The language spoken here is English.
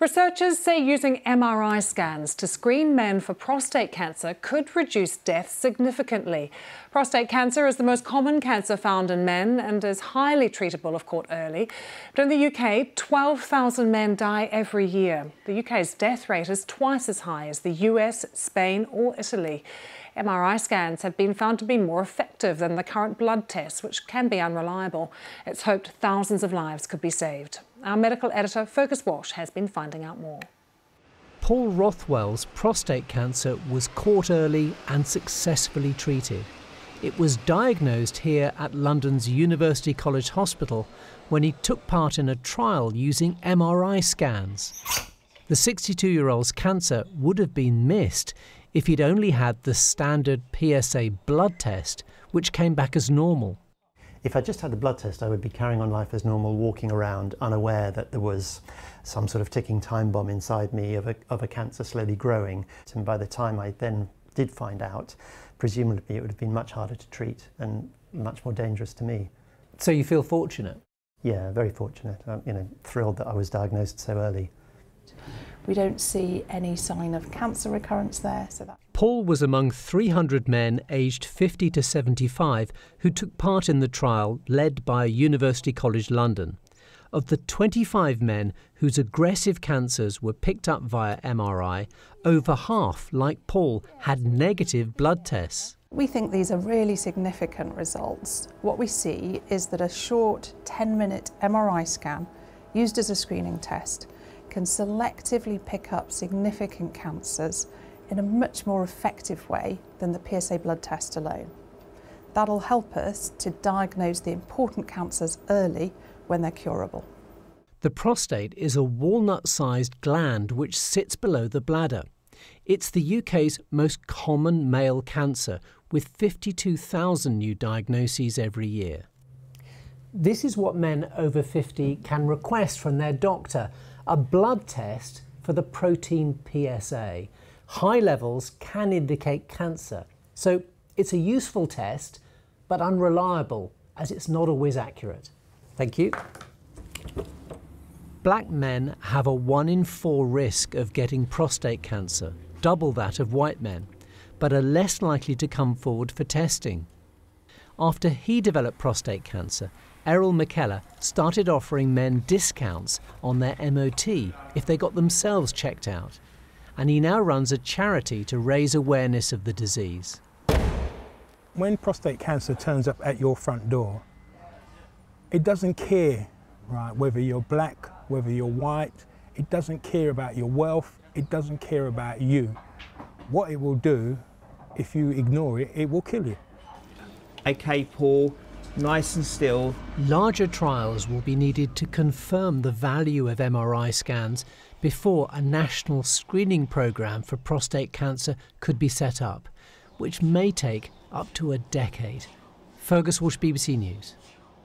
Researchers say using MRI scans to screen men for prostate cancer could reduce deaths significantly. Prostate cancer is the most common cancer found in men and is highly treatable if caught early. But in the UK, 12,000 men die every year. The UK's death rate is twice as high as the US, Spain, or Italy. MRI scans have been found to be more effective than the current blood tests, which can be unreliable. It's hoped thousands of lives could be saved. Our medical editor, Fergus Walsh, has been finding out more. Paul Rothwell's prostate cancer was caught early and successfully treated. It was diagnosed here at London's University College Hospital when he took part in a trial using MRI scans. The 62 year old's cancer would have been missed if he'd only had the standard PSA blood test, which came back as normal. If I just had the blood test, I would be carrying on life as normal, walking around unaware that there was some sort of ticking time bomb inside me of a, of a cancer slowly growing. And by the time I then did find out, presumably it would have been much harder to treat and much more dangerous to me. So you feel fortunate? Yeah, very fortunate. I'm you know, thrilled that I was diagnosed so early. We don't see any sign of cancer recurrence there. So that Paul was among 300 men aged 50 to 75 who took part in the trial led by University College London. Of the 25 men whose aggressive cancers were picked up via MRI, over half, like Paul, had negative blood tests. we think these are really significant results. What we see is that a short 10 minute MRI scan used as a screening test can selectively pick up significant cancers in a much more effective way than the PSA blood test alone. That'll help us to diagnose the important cancers early when they're curable. The prostate is a walnut sized gland which sits below the bladder. It's the UK's most common male cancer, with 52,000 new diagnoses every year. This is what men over 50 can request from their doctor a blood test for the protein PSA. High levels can indicate cancer. So it's a useful test, but unreliable as it's not always accurate. Thank you. Black men have a 1 in 4 risk of getting prostate cancer, double that of white men, but are less likely to come forward for testing. After he developed prostate cancer, Errol McKellar started offering men discounts on their MOT if they got themselves checked out. And he now runs a charity to raise awareness of the disease. When prostate cancer turns up at your front door, it doesn't care, right, whether you're black, whether you're white, it doesn't care about your wealth, it doesn't care about you. What it will do, if you ignore it, it will kill you. Okay, Paul, nice and still. Larger trials will be needed to confirm the value of MRI scans before a national screening programme for prostate cancer could be set up, which may take up to a decade. Fergus Walsh, BBC News.